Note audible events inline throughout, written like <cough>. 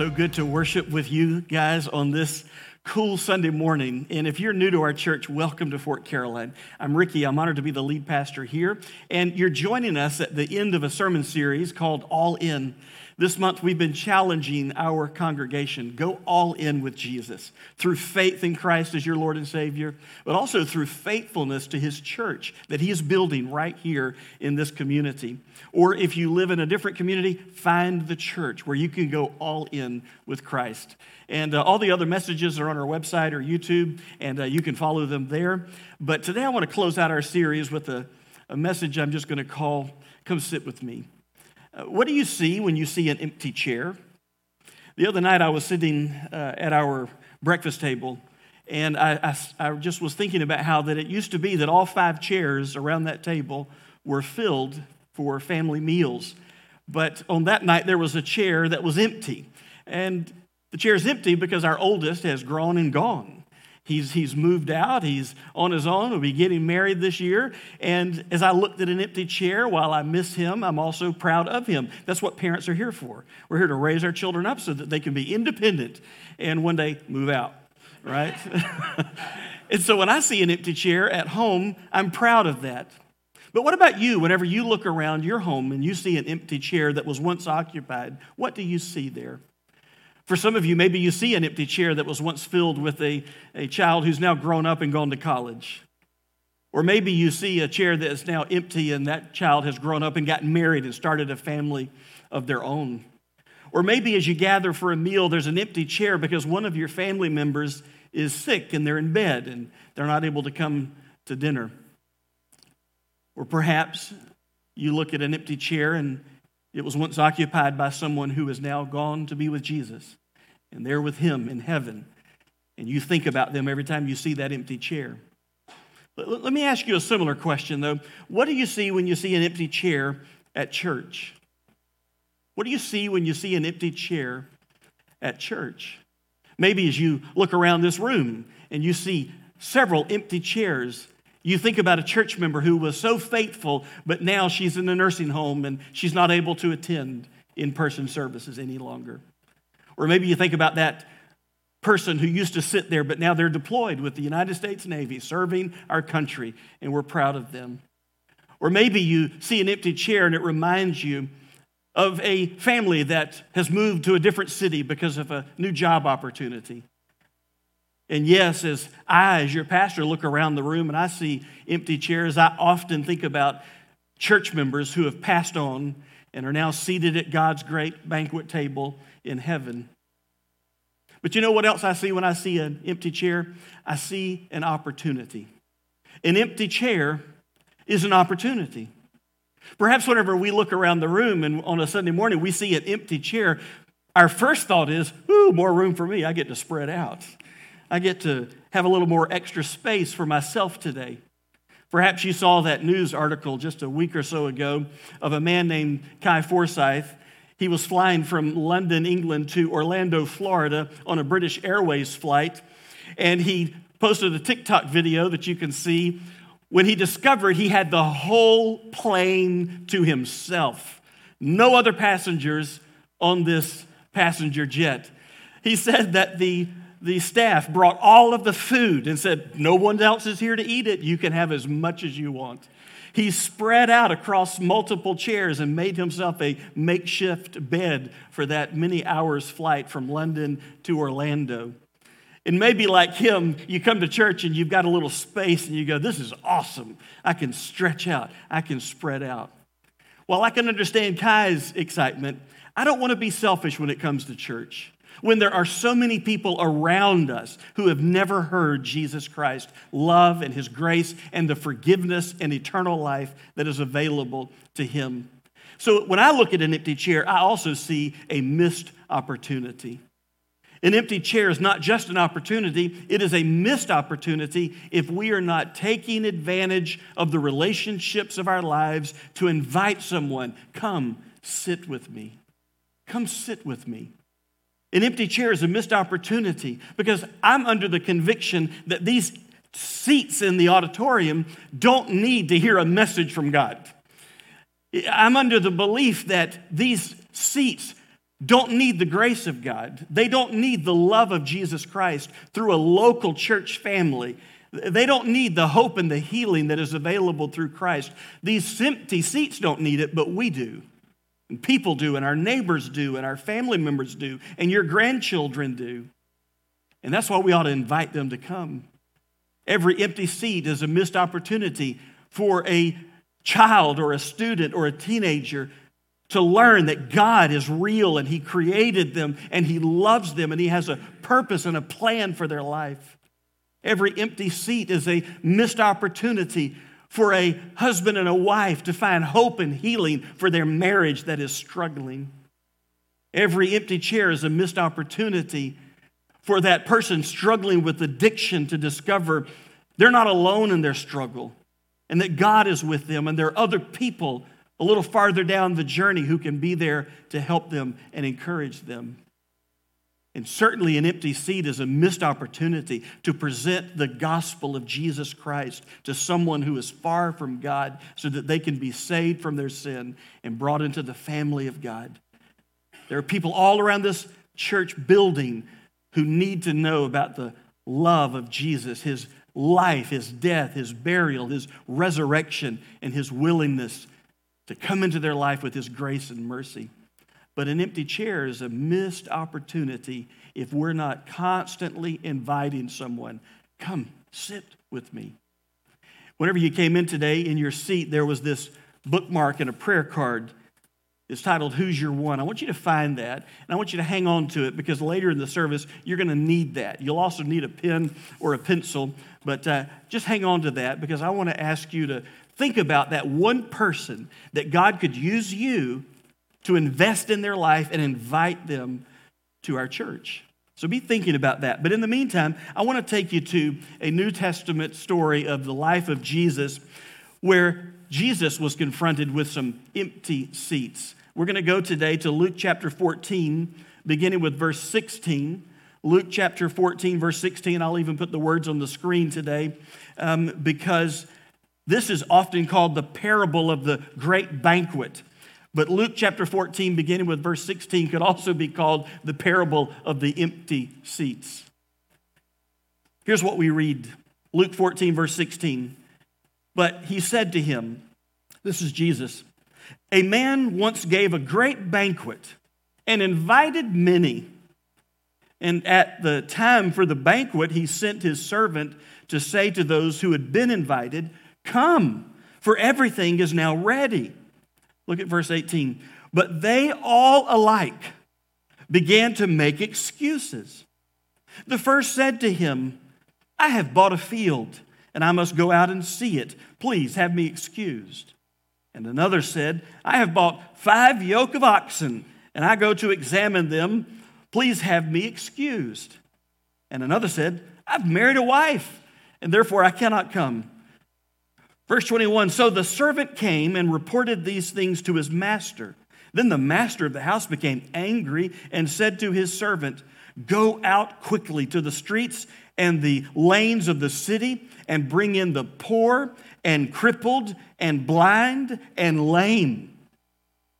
So good to worship with you guys on this cool Sunday morning. And if you're new to our church, welcome to Fort Caroline. I'm Ricky. I'm honored to be the lead pastor here. And you're joining us at the end of a sermon series called All In. This month, we've been challenging our congregation go all in with Jesus through faith in Christ as your Lord and Savior, but also through faithfulness to His church that He is building right here in this community. Or if you live in a different community, find the church where you can go all in with Christ. And uh, all the other messages are on our website or YouTube, and uh, you can follow them there. But today, I want to close out our series with a, a message I'm just going to call Come Sit With Me. Uh, what do you see when you see an empty chair? The other night, I was sitting uh, at our breakfast table, and I, I, I, just was thinking about how that it used to be that all five chairs around that table were filled for family meals. But on that night, there was a chair that was empty. And the chair is empty because our oldest has grown and gone. He's, he's moved out. He's on his own. He'll be getting married this year. And as I looked at an empty chair, while I miss him, I'm also proud of him. That's what parents are here for. We're here to raise our children up so that they can be independent and one day move out, right? <laughs> and so when I see an empty chair at home, I'm proud of that. But what about you? Whenever you look around your home and you see an empty chair that was once occupied, what do you see there? For some of you, maybe you see an empty chair that was once filled with a, a child who's now grown up and gone to college. Or maybe you see a chair that is now empty and that child has grown up and gotten married and started a family of their own. Or maybe as you gather for a meal, there's an empty chair because one of your family members is sick and they're in bed and they're not able to come to dinner. Or perhaps you look at an empty chair and it was once occupied by someone who is now gone to be with Jesus and they're with Him in heaven. And you think about them every time you see that empty chair. Let me ask you a similar question, though. What do you see when you see an empty chair at church? What do you see when you see an empty chair at church? Maybe as you look around this room and you see several empty chairs, you think about a church member who was so faithful, but now she's in a nursing home and she's not able to attend in person services any longer. Or maybe you think about that person who used to sit there, but now they're deployed with the United States Navy, serving our country, and we're proud of them. Or maybe you see an empty chair and it reminds you of a family that has moved to a different city because of a new job opportunity. And yes, as I, as your pastor, look around the room and I see empty chairs, I often think about church members who have passed on and are now seated at God's great banquet table in heaven. But you know what else I see when I see an empty chair? I see an opportunity. An empty chair is an opportunity. Perhaps whenever we look around the room and on a Sunday morning we see an empty chair, our first thought is, ooh, more room for me. I get to spread out. I get to have a little more extra space for myself today. Perhaps you saw that news article just a week or so ago of a man named Kai Forsyth he was flying from London, England to Orlando, Florida on a British Airways flight. And he posted a TikTok video that you can see when he discovered he had the whole plane to himself. No other passengers on this passenger jet. He said that the, the staff brought all of the food and said, No one else is here to eat it. You can have as much as you want. He spread out across multiple chairs and made himself a makeshift bed for that many hours flight from London to Orlando. And maybe like him, you come to church and you've got a little space and you go, This is awesome. I can stretch out, I can spread out. While I can understand Kai's excitement, I don't want to be selfish when it comes to church when there are so many people around us who have never heard Jesus Christ, love and his grace and the forgiveness and eternal life that is available to him. So when I look at an empty chair, I also see a missed opportunity. An empty chair is not just an opportunity, it is a missed opportunity if we are not taking advantage of the relationships of our lives to invite someone, come sit with me. Come sit with me. An empty chair is a missed opportunity because I'm under the conviction that these seats in the auditorium don't need to hear a message from God. I'm under the belief that these seats don't need the grace of God. They don't need the love of Jesus Christ through a local church family. They don't need the hope and the healing that is available through Christ. These empty seats don't need it, but we do. And people do, and our neighbors do, and our family members do, and your grandchildren do. And that's why we ought to invite them to come. Every empty seat is a missed opportunity for a child or a student or a teenager to learn that God is real and He created them and He loves them and He has a purpose and a plan for their life. Every empty seat is a missed opportunity for a husband and a wife to find hope and healing for their marriage that is struggling. Every empty chair is a missed opportunity for that person struggling with addiction to discover they're not alone in their struggle and that God is with them and there are other people a little farther down the journey who can be there to help them and encourage them. And certainly, an empty seat is a missed opportunity to present the gospel of Jesus Christ to someone who is far from God so that they can be saved from their sin and brought into the family of God. There are people all around this church building who need to know about the love of Jesus, his life, his death, his burial, his resurrection, and his willingness to come into their life with his grace and mercy. But an empty chair is a missed opportunity if we're not constantly inviting someone, come sit with me. Whenever you came in today in your seat, there was this bookmark and a prayer card. It's titled Who's Your One. I want you to find that and I want you to hang on to it because later in the service, you're going to need that. You'll also need a pen or a pencil, but uh, just hang on to that because I want to ask you to think about that one person that God could use you to invest in their life and invite them to our church. So be thinking about that. But in the meantime, I want to take you to a New Testament story of the life of Jesus where Jesus was confronted with some empty seats. We're going to go today to Luke chapter 14, beginning with verse 16. Luke chapter 14, verse 16. I'll even put the words on the screen today um, because this is often called the parable of the great banquet. But Luke chapter 14, beginning with verse 16, could also be called the parable of the empty seats. Here's what we read Luke 14, verse 16. But he said to him, This is Jesus, a man once gave a great banquet and invited many. And at the time for the banquet, he sent his servant to say to those who had been invited, Come, for everything is now ready. Look at verse 18. But they all alike began to make excuses. The first said to him, I have bought a field, and I must go out and see it. Please have me excused. And another said, I have bought five yoke of oxen, and I go to examine them. Please have me excused. And another said, I've married a wife, and therefore I cannot come. Verse 21 So the servant came and reported these things to his master. Then the master of the house became angry and said to his servant, Go out quickly to the streets and the lanes of the city and bring in the poor and crippled and blind and lame.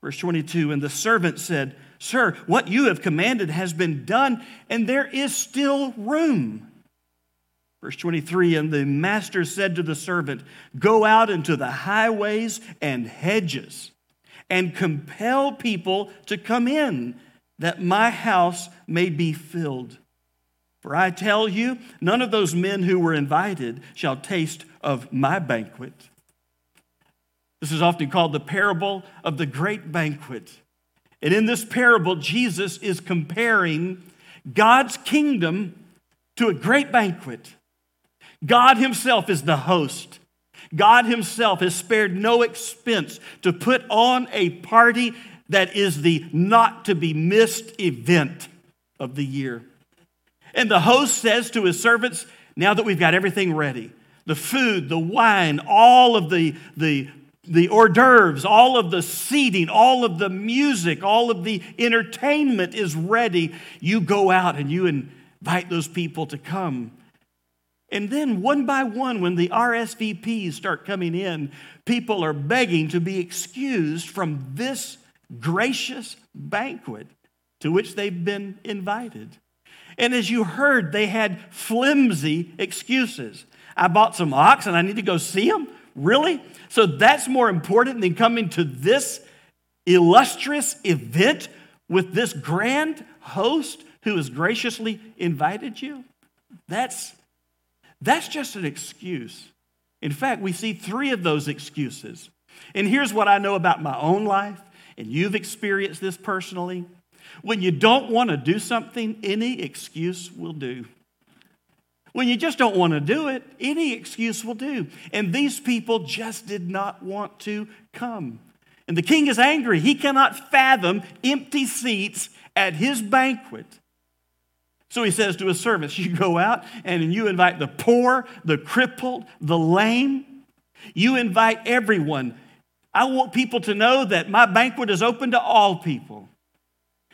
Verse 22 And the servant said, Sir, what you have commanded has been done, and there is still room. Verse 23 And the master said to the servant, Go out into the highways and hedges and compel people to come in, that my house may be filled. For I tell you, none of those men who were invited shall taste of my banquet. This is often called the parable of the great banquet. And in this parable, Jesus is comparing God's kingdom to a great banquet. God Himself is the host. God Himself has spared no expense to put on a party that is the not to be missed event of the year. And the host says to his servants, now that we've got everything ready, the food, the wine, all of the, the, the hors d'oeuvres, all of the seating, all of the music, all of the entertainment is ready. You go out and you invite those people to come and then, one by one, when the RSVPs start coming in, people are begging to be excused from this gracious banquet. to which they've been invited. And as you heard, they had flimsy excuses. I bought some ox and I need to go see them? Really? So that's more important than coming to this illustrious event with this grand host who has graciously invited you? That's, that's just an excuse. In fact, we see three of those excuses. And here's what I know about my own life, and you've experienced this personally. When you don't want to do something, any excuse will do. When you just don't want to do it, any excuse will do. And these people just did not want to come. And the king is angry. He cannot fathom empty seats at his banquet. So he says to his servants, You go out and you invite the poor, the crippled, the lame. You invite everyone. I want people to know that my banquet is open to all people.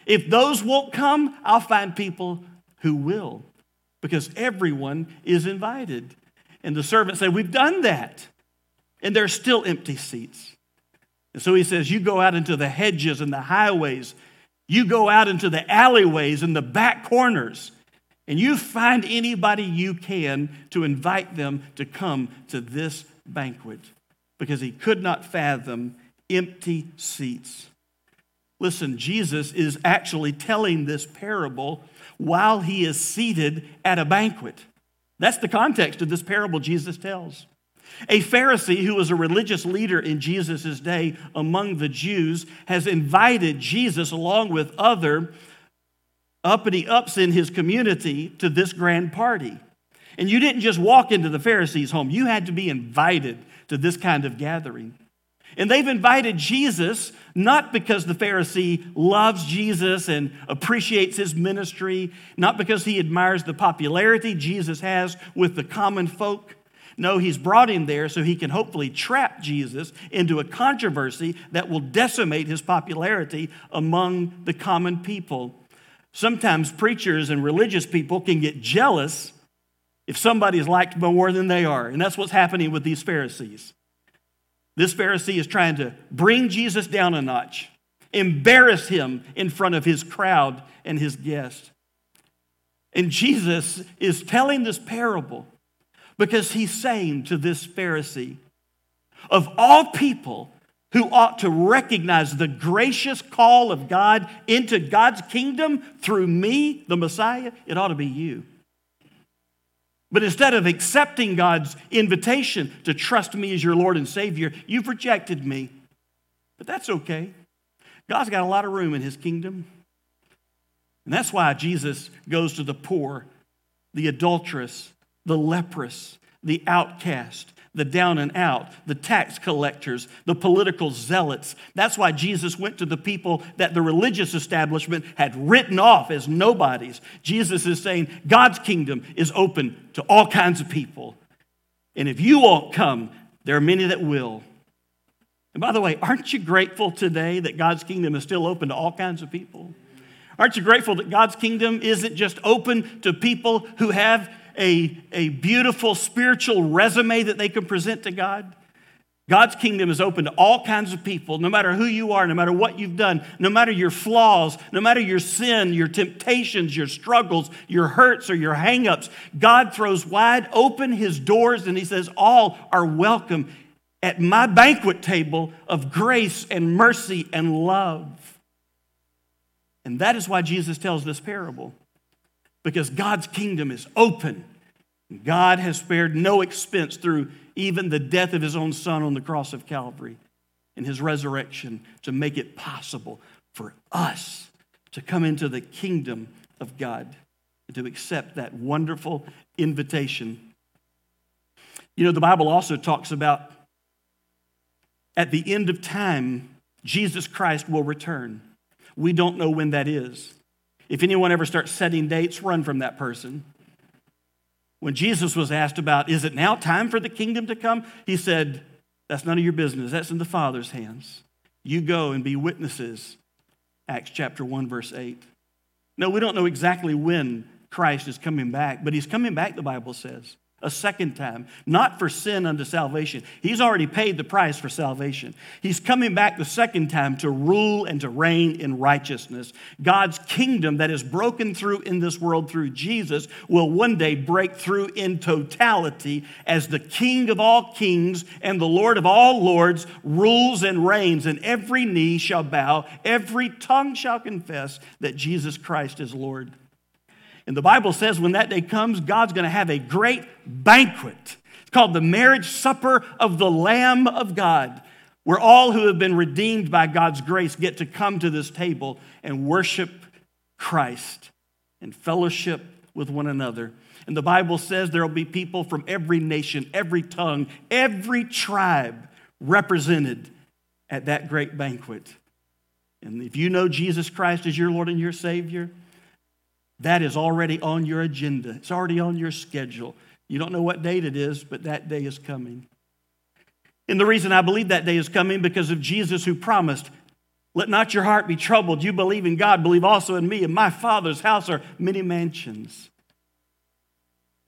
If those won't come, I'll find people who will, because everyone is invited. And the servants said, We've done that. And there are still empty seats. And so he says, You go out into the hedges and the highways, you go out into the alleyways and the back corners, and you find anybody you can to invite them to come to this banquet because he could not fathom empty seats. Listen, Jesus is actually telling this parable while he is seated at a banquet. That's the context of this parable Jesus tells. A Pharisee who was a religious leader in Jesus' day among the Jews has invited Jesus, along with other uppity ups in his community, to this grand party. And you didn't just walk into the Pharisee's home, you had to be invited to this kind of gathering. And they've invited Jesus not because the Pharisee loves Jesus and appreciates his ministry, not because he admires the popularity Jesus has with the common folk. No, he's brought him there so he can hopefully trap Jesus into a controversy that will decimate his popularity among the common people. Sometimes preachers and religious people can get jealous if somebody is liked more than they are. And that's what's happening with these Pharisees. This Pharisee is trying to bring Jesus down a notch, embarrass him in front of his crowd and his guests. And Jesus is telling this parable because he's saying to this Pharisee, of all people who ought to recognize the gracious call of God into God's kingdom through me, the Messiah, it ought to be you. But instead of accepting God's invitation to trust me as your Lord and Savior, you've rejected me. But that's okay. God's got a lot of room in his kingdom. And that's why Jesus goes to the poor, the adulteress, the leprous, the outcast, the down and out, the tax collectors, the political zealots. That's why Jesus went to the people that the religious establishment had written off as nobodies. Jesus is saying God's kingdom is open to all kinds of people. And if you won't come, there are many that will. And by the way, aren't you grateful today that God's kingdom is still open to all kinds of people? Aren't you grateful that God's kingdom isn't just open to people who have a, a beautiful spiritual resume that they can present to God. God's kingdom is open to all kinds of people, no matter who you are, no matter what you've done, no matter your flaws, no matter your sin, your temptations, your struggles, your hurts, or your hangups. God throws wide open his doors and he says, All are welcome at my banquet table of grace and mercy and love. And that is why Jesus tells this parable because God's kingdom is open. God has spared no expense through even the death of his own son on the cross of Calvary and his resurrection to make it possible for us to come into the kingdom of God and to accept that wonderful invitation. You know, the Bible also talks about at the end of time, Jesus Christ will return. We don't know when that is. If anyone ever starts setting dates, run from that person. When Jesus was asked about, is it now time for the kingdom to come? He said, That's none of your business. That's in the Father's hands. You go and be witnesses. Acts chapter 1, verse 8. No, we don't know exactly when Christ is coming back, but he's coming back, the Bible says. A second time, not for sin unto salvation. He's already paid the price for salvation. He's coming back the second time to rule and to reign in righteousness. God's kingdom that is broken through in this world through Jesus will one day break through in totality as the King of all kings and the Lord of all lords rules and reigns, and every knee shall bow, every tongue shall confess that Jesus Christ is Lord. And the Bible says when that day comes, God's going to have a great banquet. It's called the marriage supper of the Lamb of God, where all who have been redeemed by God's grace get to come to this table and worship Christ and fellowship with one another. And the Bible says there will be people from every nation, every tongue, every tribe represented at that great banquet. And if you know Jesus Christ as your Lord and your Savior, that is already on your agenda. It's already on your schedule. You don't know what date it is, but that day is coming. And the reason I believe that day is coming because of Jesus who promised, Let not your heart be troubled. You believe in God, believe also in me. In my Father's house are many mansions.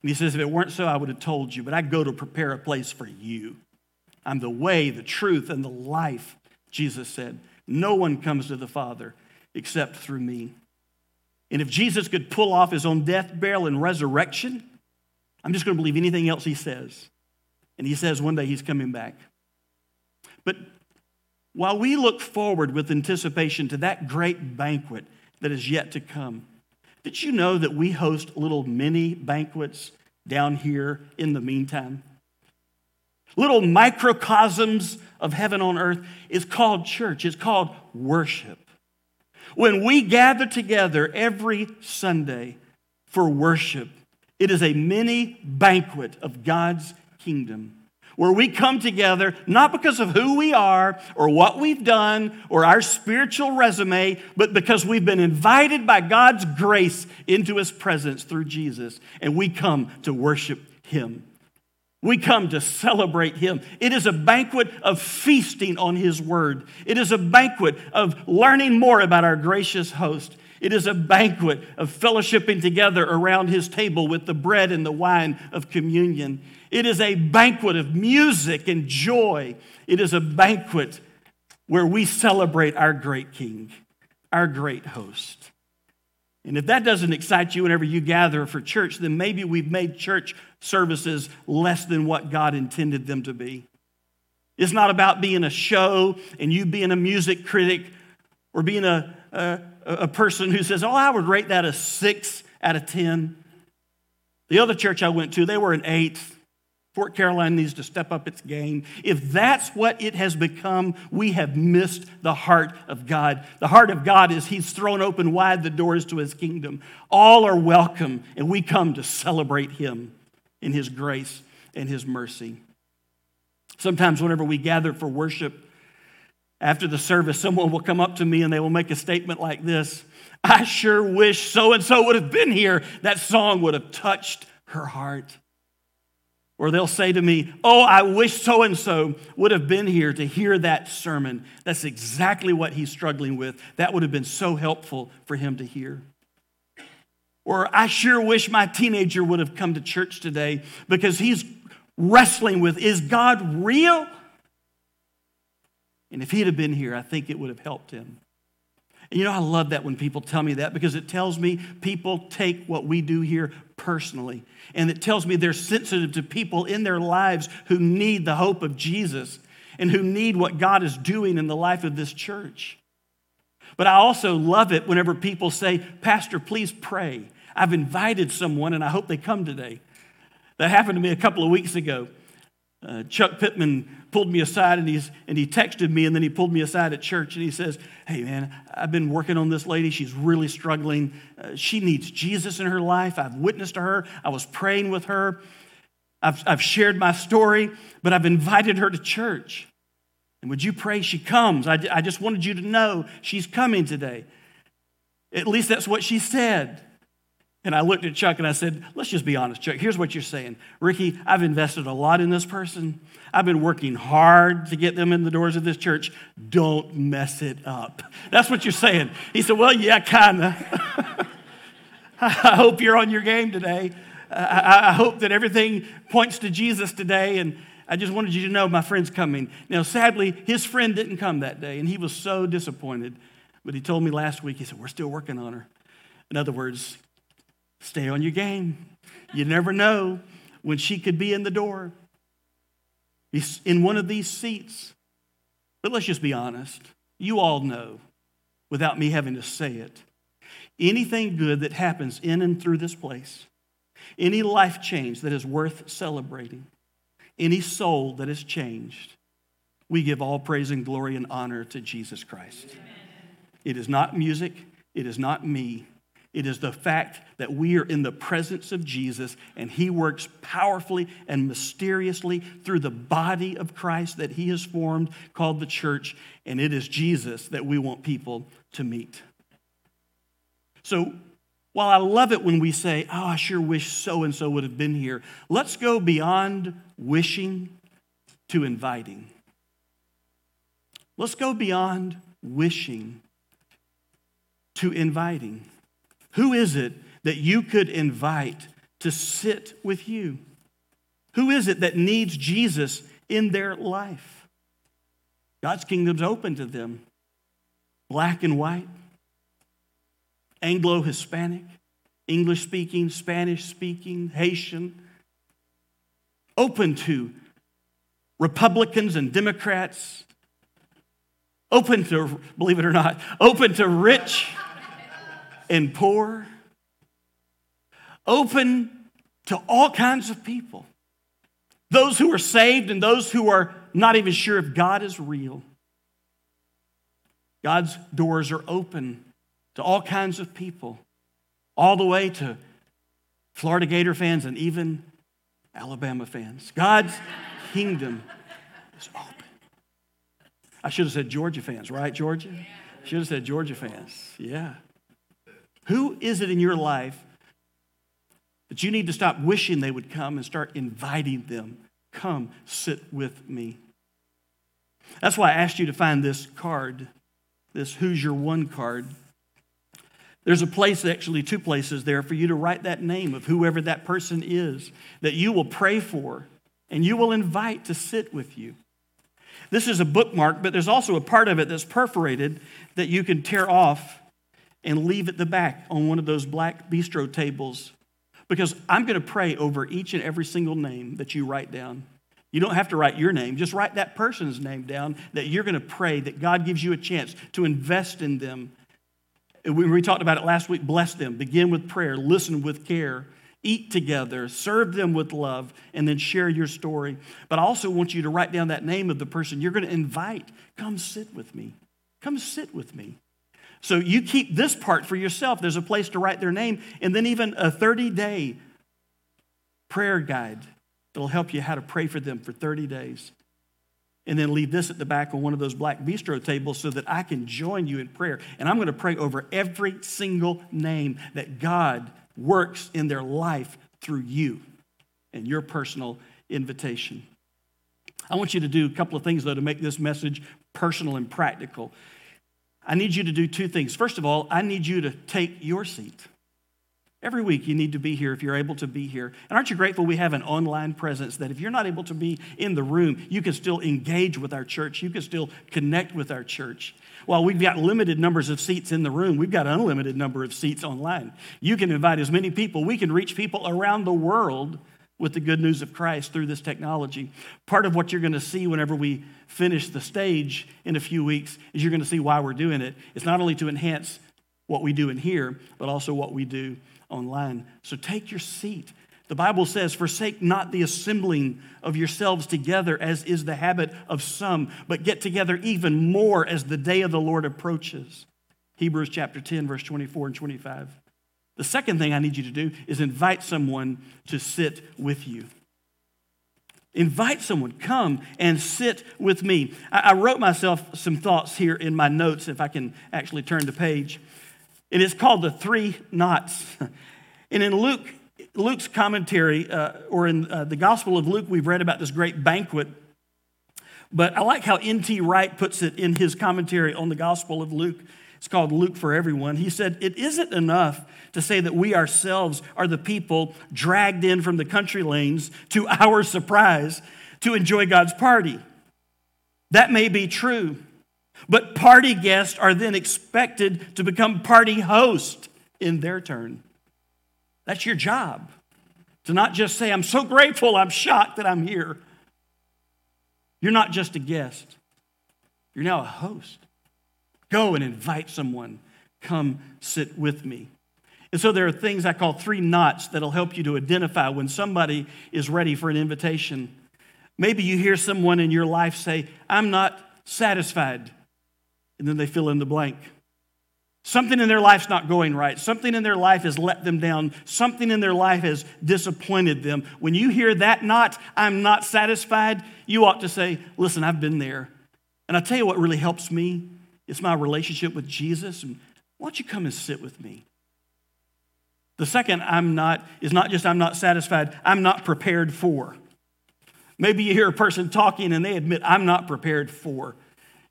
And he says, If it weren't so, I would have told you, but I go to prepare a place for you. I'm the way, the truth, and the life, Jesus said. No one comes to the Father except through me. And if Jesus could pull off his own death, burial, and resurrection, I'm just going to believe anything else he says. And he says one day he's coming back. But while we look forward with anticipation to that great banquet that is yet to come, did you know that we host little mini banquets down here in the meantime? Little microcosms of heaven on earth is called church, it's called worship. When we gather together every Sunday for worship, it is a mini banquet of God's kingdom where we come together not because of who we are or what we've done or our spiritual resume, but because we've been invited by God's grace into His presence through Jesus, and we come to worship Him. We come to celebrate Him. It is a banquet of feasting on His Word. It is a banquet of learning more about our gracious host. It is a banquet of fellowshipping together around His table with the bread and the wine of communion. It is a banquet of music and joy. It is a banquet where we celebrate our great King, our great host. And if that doesn't excite you whenever you gather for church, then maybe we've made church services less than what God intended them to be. It's not about being a show and you being a music critic or being a, a, a person who says, Oh, I would rate that a six out of 10. The other church I went to, they were an eight. Fort Caroline needs to step up its game. If that's what it has become, we have missed the heart of God. The heart of God is He's thrown open wide the doors to His kingdom. All are welcome, and we come to celebrate Him in His grace and His mercy. Sometimes, whenever we gather for worship, after the service, someone will come up to me and they will make a statement like this I sure wish so and so would have been here. That song would have touched her heart. Or they'll say to me, Oh, I wish so and so would have been here to hear that sermon. That's exactly what he's struggling with. That would have been so helpful for him to hear. Or I sure wish my teenager would have come to church today because he's wrestling with is God real? And if he'd have been here, I think it would have helped him. And you know, I love that when people tell me that because it tells me people take what we do here personally. And it tells me they're sensitive to people in their lives who need the hope of Jesus and who need what God is doing in the life of this church. But I also love it whenever people say, Pastor, please pray. I've invited someone and I hope they come today. That happened to me a couple of weeks ago. Uh, Chuck Pittman pulled me aside and, he's, and he texted me and then he pulled me aside at church and he says, Hey, man, I've been working on this lady. She's really struggling. Uh, she needs Jesus in her life. I've witnessed to her, I was praying with her. I've, I've shared my story, but I've invited her to church. And would you pray she comes? I, I just wanted you to know she's coming today. At least that's what she said. And I looked at Chuck and I said, Let's just be honest, Chuck. Here's what you're saying. Ricky, I've invested a lot in this person. I've been working hard to get them in the doors of this church. Don't mess it up. That's what you're saying. He said, Well, yeah, kind of. <laughs> I hope you're on your game today. I, I hope that everything points to Jesus today. And I just wanted you to know my friend's coming. Now, sadly, his friend didn't come that day, and he was so disappointed. But he told me last week, he said, We're still working on her. In other words, stay on your game. You never know when she could be in the door, in one of these seats. But let's just be honest. You all know, without me having to say it, anything good that happens in and through this place, any life change that is worth celebrating, any soul that is changed, we give all praise and glory and honor to Jesus Christ. Amen. It is not music, it is not me. It is the fact that we are in the presence of Jesus and he works powerfully and mysteriously through the body of Christ that he has formed called the church. And it is Jesus that we want people to meet. So while I love it when we say, oh, I sure wish so and so would have been here, let's go beyond wishing to inviting. Let's go beyond wishing to inviting. Who is it that you could invite to sit with you? Who is it that needs Jesus in their life? God's kingdom's open to them. Black and white, Anglo Hispanic, English speaking, Spanish speaking, Haitian, open to Republicans and Democrats, open to, believe it or not, open to rich and poor, open to all kinds of people. Those who are saved and those who are not even sure if God is real. God's doors are open to all kinds of people, all the way to Florida Gator fans and even Alabama fans. God's kingdom is open. I should have said Georgia fans, right, Georgia? Should have said Georgia fans. Yeah. Who is it in your life that you need to stop wishing they would come and start inviting them? Come sit with me. That's why I asked you to find this card, this Who's Your One card. There's a place, actually, two places there for you to write that name of whoever that person is that you will pray for and you will invite to sit with you. This is a bookmark, but there's also a part of it that's perforated that you can tear off and leave at the back on one of those black bistro tables because I'm going to pray over each and every single name that you write down. You don't have to write your name, just write that person's name down that you're going to pray that God gives you a chance to invest in them. We talked about it last week bless them, begin with prayer, listen with care, eat together, serve them with love, and then share your story. But I also want you to write down that name of the person you're going to invite. Come sit with me. Come sit with me. So you keep this part for yourself. There's a place to write their name, and then even a 30 day prayer guide that'll help you how to pray for them for 30 days. And then leave this at the back of one of those black bistro tables so that I can join you in prayer. And I'm going to pray over every single name that God works in their life through you and your personal invitation. I want you to do a couple of things, though, to make this message personal and practical. I need you to do two things. First of all, I need you to take your seat. Every week you need to be here if you're able to be here. And aren't you grateful we have an online presence that if you're not able to be in the room, you can still engage with our church, you can still connect with our church. While we've got limited numbers of seats in the room, we've got unlimited number of seats online. You can invite as many people. We can reach people around the world with the good news of Christ through this technology. Part of what you're going to see whenever we finish the stage in a few weeks is you're going to see why we're doing it. It's not only to enhance what we do in here, but also what we do online. So take your seat. The Bible says, Forsake not the assembling of yourselves together, as is the habit of some, but get together even more as the day of the Lord approaches. Hebrews chapter 10, verse 24 and 25. The second thing I need you to do is invite someone to sit with you. Invite someone, come and sit with me. I, wrote myself some thoughts here in my notes, if I can actually turn the page. And It is called the three knots. <laughs> And in Luke, Luke's commentary, uh, or in uh, the Gospel of Luke, we've read about this great banquet. But I like how N.T. Wright puts it in his commentary on the Gospel of Luke It's called Luke for Everyone. He said, It isn't enough to say that we ourselves are the people dragged in from the country lanes to our surprise to enjoy God's party. That may be true, but party guests are then expected to become party hosts in their turn. That's your job. To not just say, I'm so grateful, I'm shocked that I'm here. You're not just a guest, you're now a host. Go and invite someone. Come sit with me. And so there are things I call three knots that'll help you to identify when somebody is ready for an invitation. Maybe you hear someone in your life say, I'm not satisfied. And then they fill in the blank. Something in their life's not going right. Something in their life has let them down. Something in their life has disappointed them. When you hear that not, I'm not satisfied, you ought to say, Listen, I've been there. And I tell you what really helps me it's my relationship with Jesus. And why don't you come and sit with me? The second I'm not is not just I'm not satisfied, I'm not prepared for. Maybe you hear a person talking and they admit, I'm not prepared for.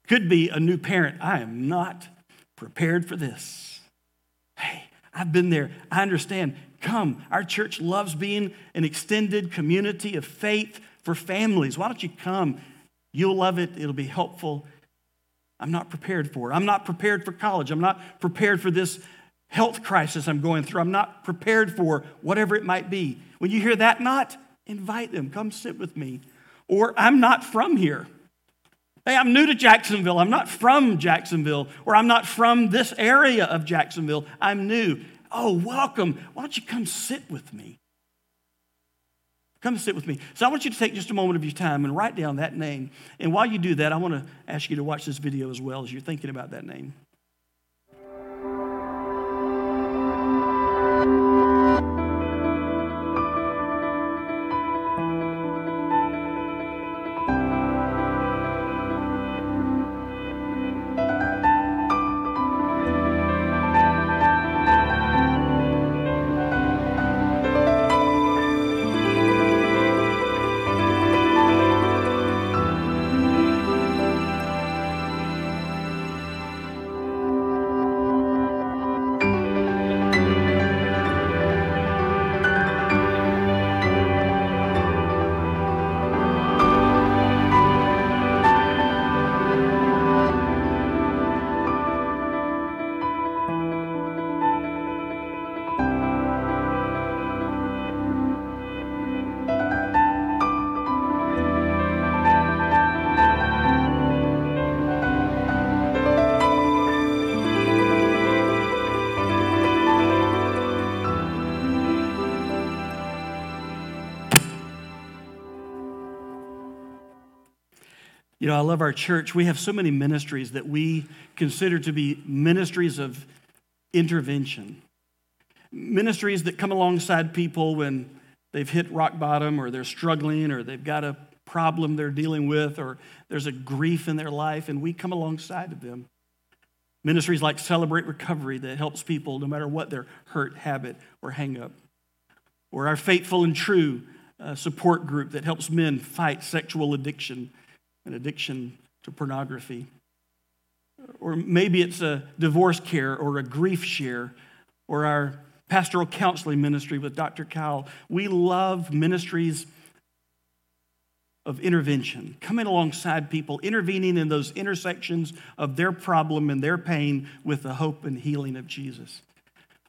Could be a new parent. I am not prepared for this. Hey, I've been there. I understand. Come. Our church loves being an extended community of faith for families. Why don't you come? You'll love it. It'll be helpful. I'm not prepared for. I'm not prepared for college. I'm not prepared for this health crisis I'm going through. I'm not prepared for whatever it might be. When you hear that not, invite them. Come sit with me. Or I'm not from here. Hey, I'm new to Jacksonville. I'm not from Jacksonville. Or I'm not from this area of Jacksonville. I'm new. Oh, welcome. Why don't you come sit with me? Come sit with me. So I want you to take just a moment of your time and write down that name. And while you do that, I want to ask you to watch this video as well as you're thinking about that name. You know, I love our church. We have so many ministries that we consider to be ministries of intervention. Ministries that come alongside people when they've hit rock bottom or they're struggling or they've got a problem they're dealing with or there's a grief in their life, and we come alongside of them. Ministries like Celebrate Recovery that helps people no matter what their hurt, habit, or hang up. Or our Faithful and True uh, support group that helps men fight sexual addiction an addiction to pornography. Or maybe it's a divorce care or a grief share or our pastoral counseling ministry with Dr. Kyle. We love ministries of intervention, coming alongside people, intervening in those intersections of their problem and their pain with the hope and healing of Jesus.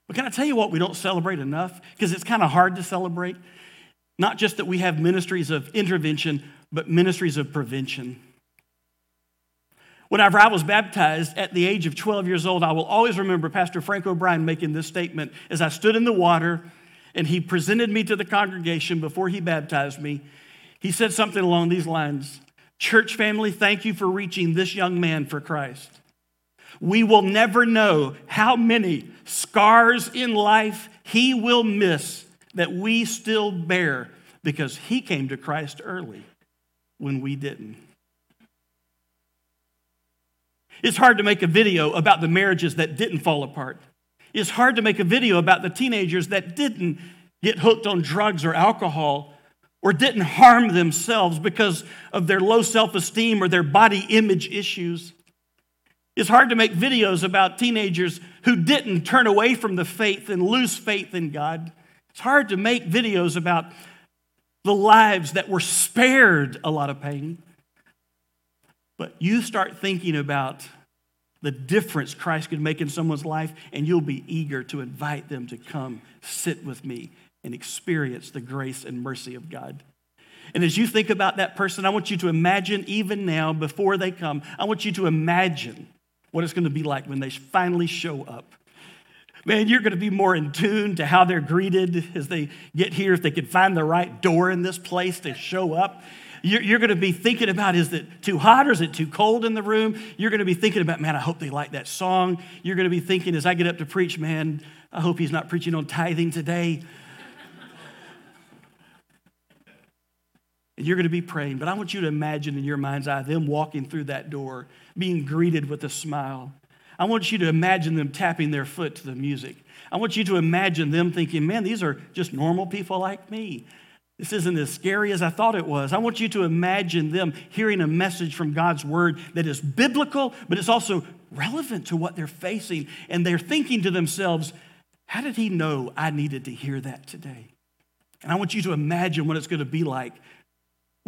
But can I tell you what we don't celebrate enough? Because it's kind of hard to celebrate. Not just that we have ministries of intervention, but ministries of prevention. Whenever I was baptized at the age of 12 years old, I will always remember Pastor Frank O'Brien making this statement as I stood in the water and he presented me to the congregation before he baptized me. He said something along these lines Church family, thank you for reaching this young man for Christ. We will never know how many scars in life he will miss that we still bear because he came to Christ early when we didn't. It's hard to make a video about the marriages that didn't fall apart. It's hard to make a video about the teenagers that didn't get hooked on drugs or alcohol or didn't harm themselves because of their low self esteem or their body image issues. It's hard to make videos about teenagers who didn't turn away from the faith and lose faith in God. It's hard to make videos about the lives that were spared a lot of pain. But you start thinking about the difference Christ could make in someone's life, and you'll be eager to invite them to come sit with me and experience the grace and mercy of God. And as you think about that person, I want you to imagine, even now, before they come, I want you to imagine what it's going to be like when they finally show up. Man, you're going to be more in tune to how they're greeted as they get here, if they can find the right door in this place to show up. You're, you're going to be thinking about is it too hot or is it too cold in the room? You're going to be thinking about, man, I hope they like that song. You're going to be thinking, as I get up to preach, man, I hope he's not preaching on tithing today. and you're going to be praying, but I want you to imagine in your mind's eye them walking through that door, being greeted with a smile. I want you to imagine them tapping their foot to the music. I want you to imagine them thinking, man, these are just normal people like me. This isn't as scary as I thought it was. I want you to imagine them hearing a message from God's word that is biblical, but it's also relevant to what they're facing. And they're thinking to themselves, how did he know I needed to hear that today? And I want you to imagine what it's going to be like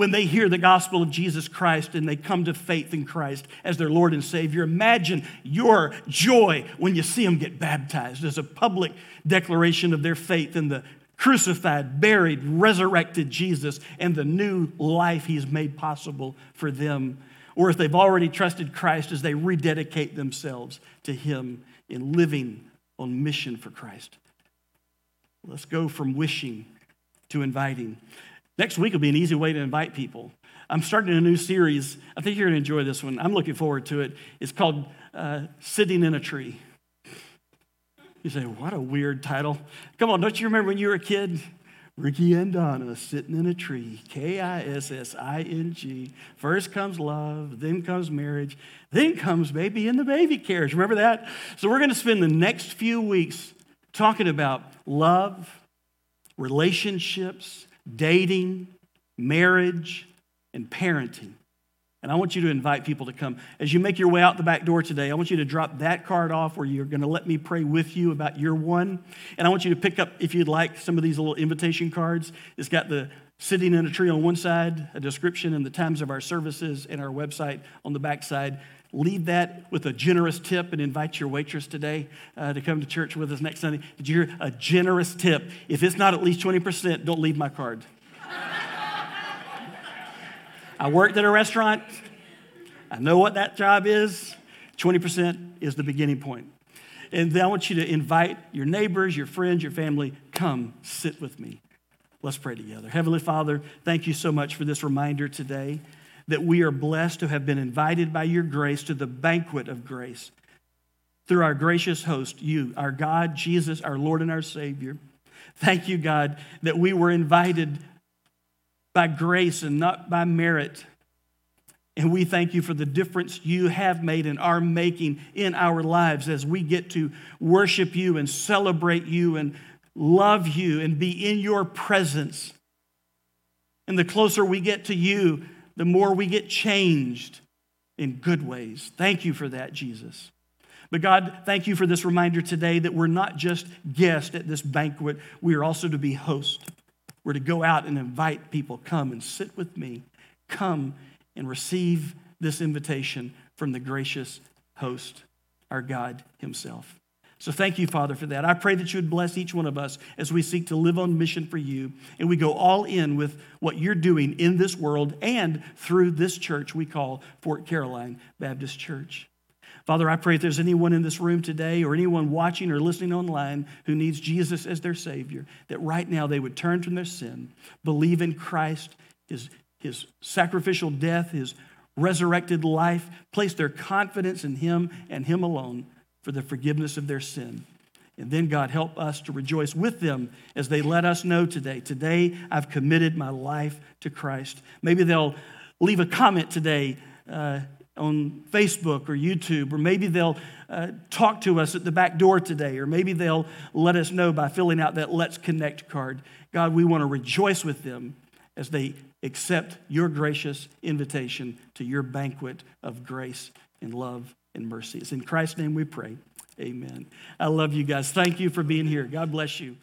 when they hear the gospel of Jesus Christ and they come to faith in Christ as their Lord and Savior. Imagine your joy when you see them get baptized as a public declaration of their faith in the crucified, buried, resurrected Jesus and the new life he's made possible for them. Or if they've already trusted Christ as they rededicate themselves to him in living on mission for Christ. Let's go from wishing to inviting. Next week will be an easy way to invite people. I'm starting a new series. I think you're going to enjoy this one. I'm looking forward to it. It's called uh, Sitting in a Tree. You say, what a weird title. Come on, don't you remember when you were a kid? Ricky and Donna sitting in a tree, K I S S I N G. First comes love, then comes marriage, then comes baby in the baby carriage. Remember that? So, we're going to spend the next few weeks talking about love, relationships, dating, marriage, and parenting. And I want you to invite people to come. As you make your way out the back door today, I want you to drop that card off where you're going to let me pray with you about your one. And I want you to pick up, if you'd like, some of these little invitation cards. It's got the sitting in a tree on one side, a description and the times of our services, and our website on the back side. Leave that with a generous tip and invite your waitress today uh, to come to church with us next Sunday. Did you hear? A generous tip. If it's not at least 20%, don't leave my card. I worked at a restaurant. I know what that job is. 20% is the beginning point. And then I want you to invite your neighbors, your friends, your family, come sit with me. Let's pray together. Heavenly Father, thank you so much for this reminder today that we are blessed to have been invited by your grace to the banquet of grace through our gracious host, you, our God, Jesus, our Lord and our Savior. Thank you, God, that we were invited by grace and not by merit. And we thank you for the difference you have made and are making in our lives as we get to worship you and celebrate you and love you and be in your presence. And the closer we get to you, the more we get changed in good ways. Thank you for that, Jesus. But God, thank you for this reminder today that we're not just guests at this banquet, we are also to be hosts. We're to go out and invite people, come and sit with me, come and receive this invitation from the gracious host, our God Himself. So thank you, Father, for that. I pray that you would bless each one of us as we seek to live on mission for you and we go all in with what you're doing in this world and through this church we call Fort Caroline Baptist Church. Father, I pray if there's anyone in this room today or anyone watching or listening online who needs Jesus as their Savior, that right now they would turn from their sin, believe in Christ, His, his sacrificial death, His resurrected life, place their confidence in Him and Him alone for the forgiveness of their sin. And then, God, help us to rejoice with them as they let us know today. Today, I've committed my life to Christ. Maybe they'll leave a comment today uh, on Facebook or YouTube, or maybe they'll uh, talk to us at the back door today, or maybe they'll let us know by filling out that Let's Connect card. God, we want to rejoice with them as they accept your gracious invitation to your banquet of grace and love and mercy. It's in Christ's name we pray. Amen. I love you guys. Thank you for being here. God bless you.